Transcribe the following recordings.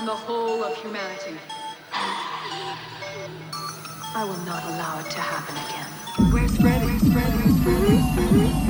on the whole of humanity. I will not allow it to happen again. Where's Freddy? Where's Freddy? Where's Freddy? Where's Freddy?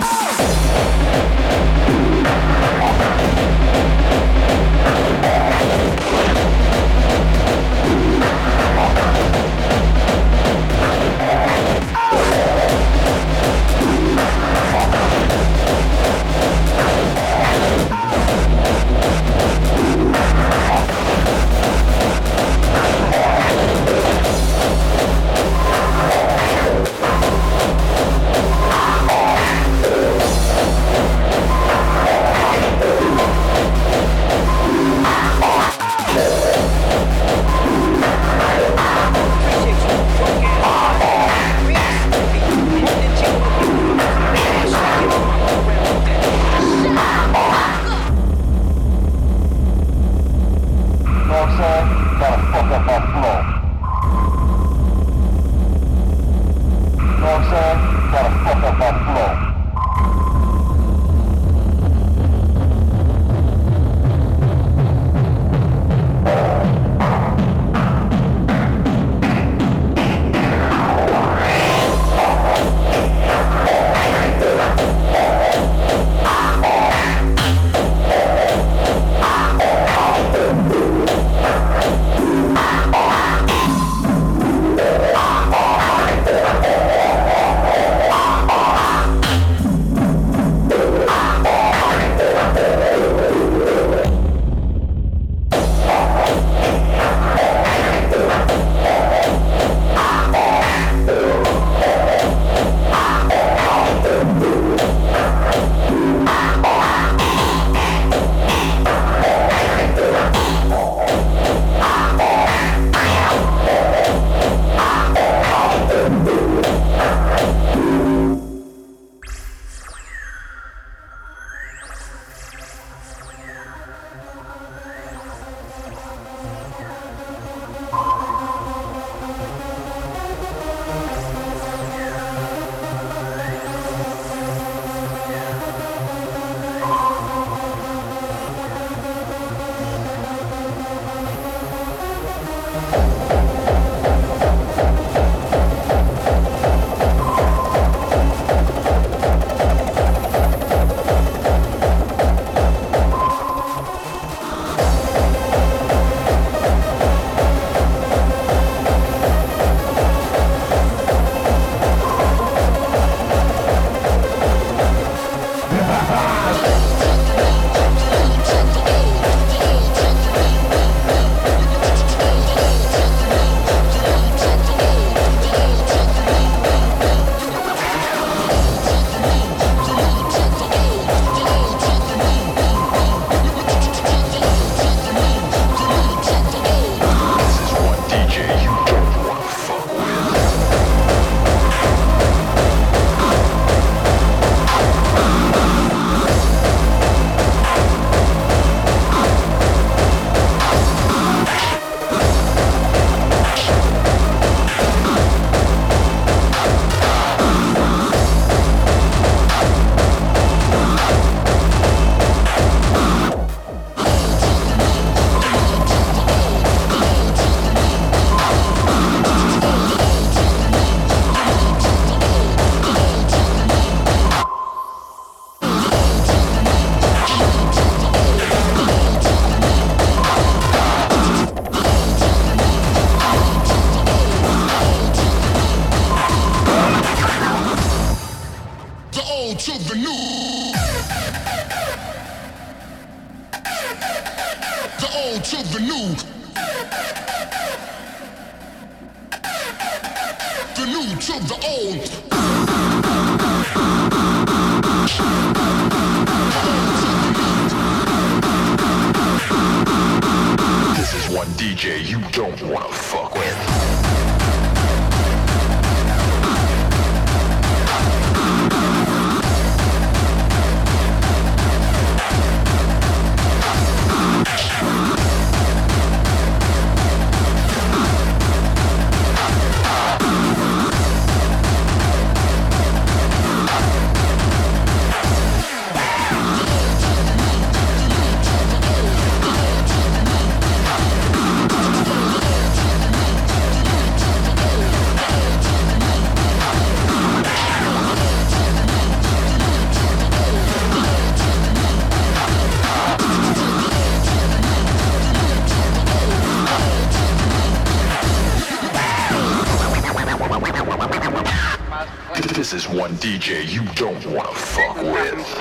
DJ you don't wanna fuck with.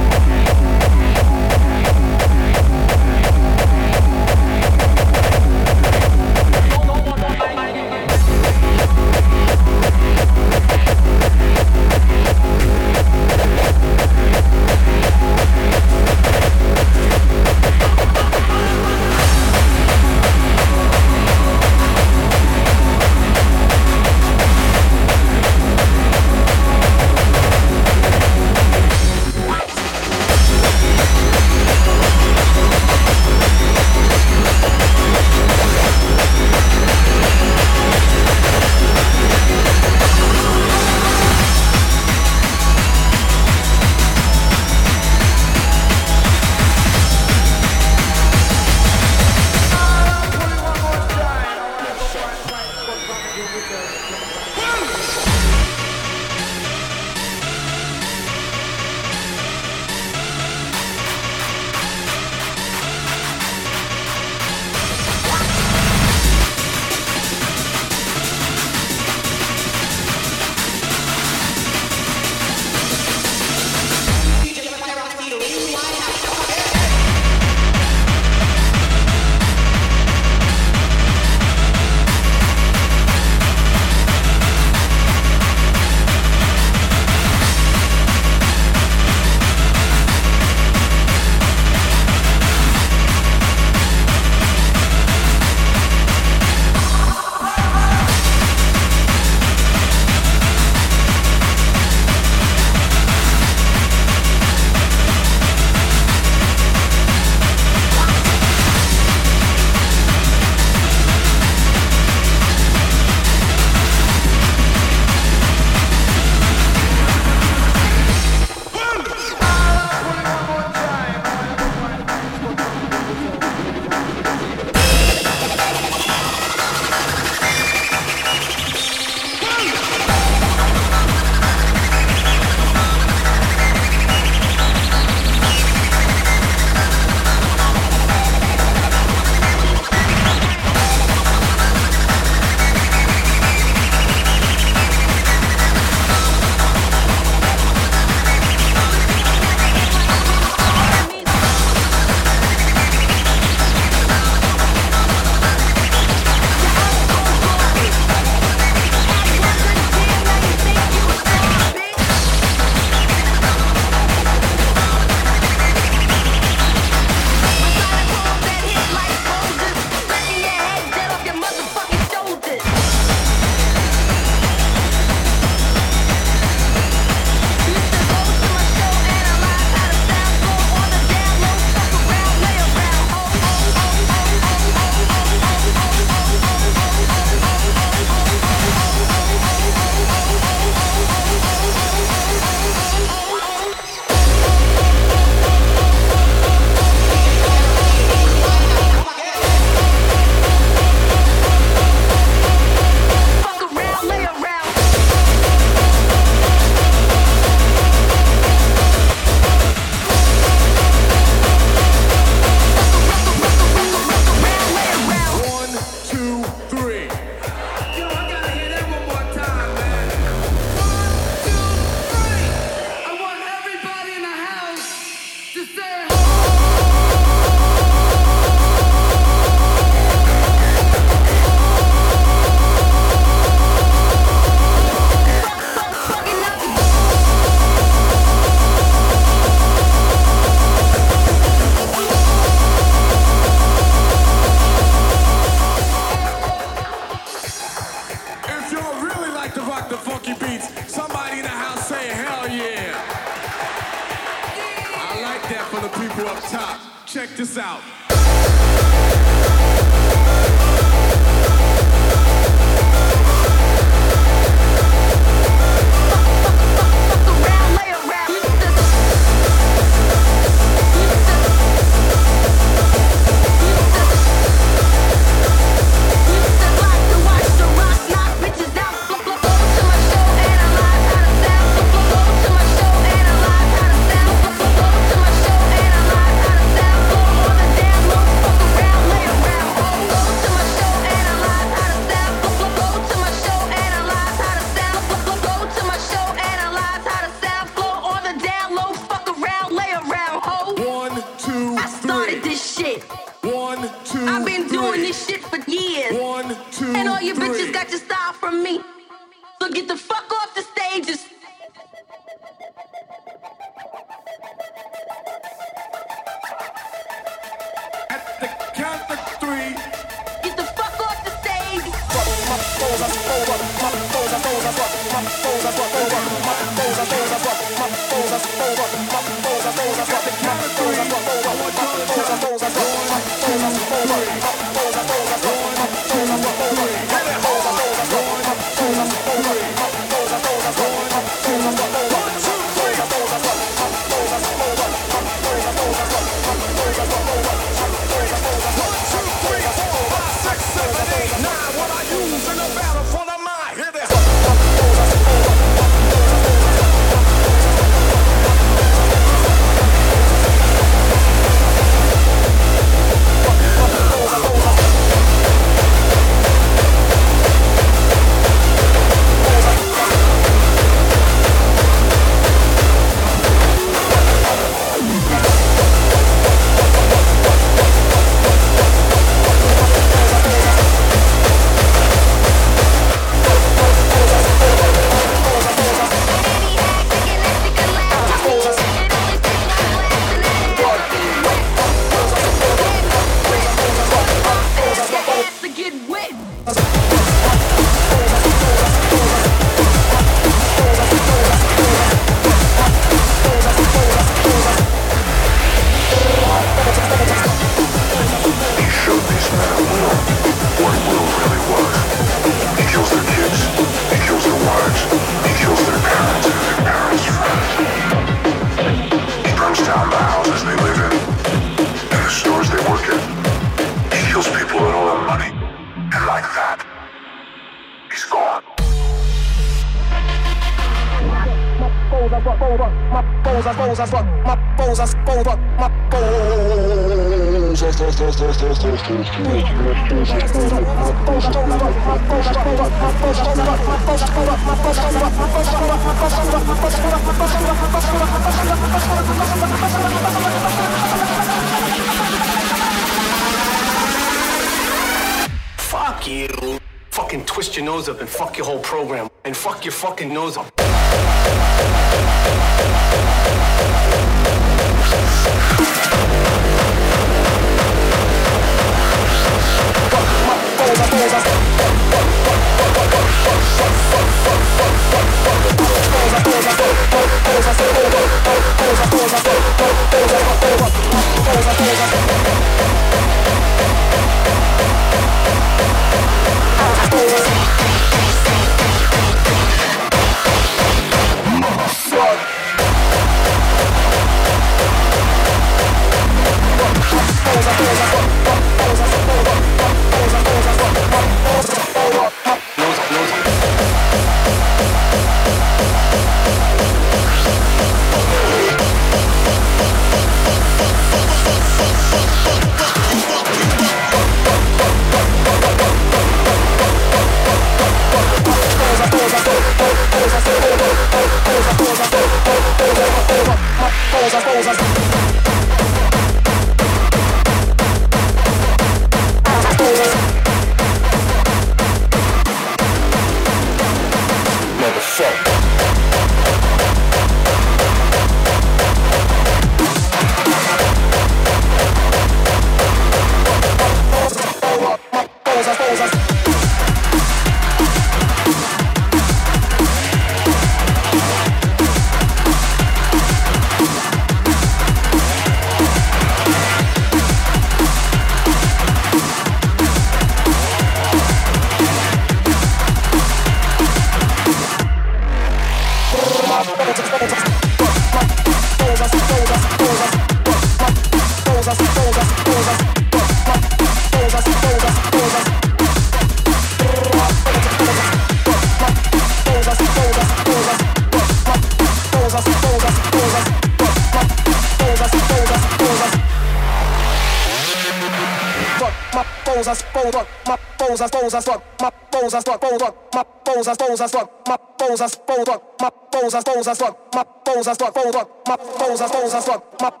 pousas, toma, pousas, pousas, pousas, pousas, toma, pousas, toma, pousas, toma, pousas, toma,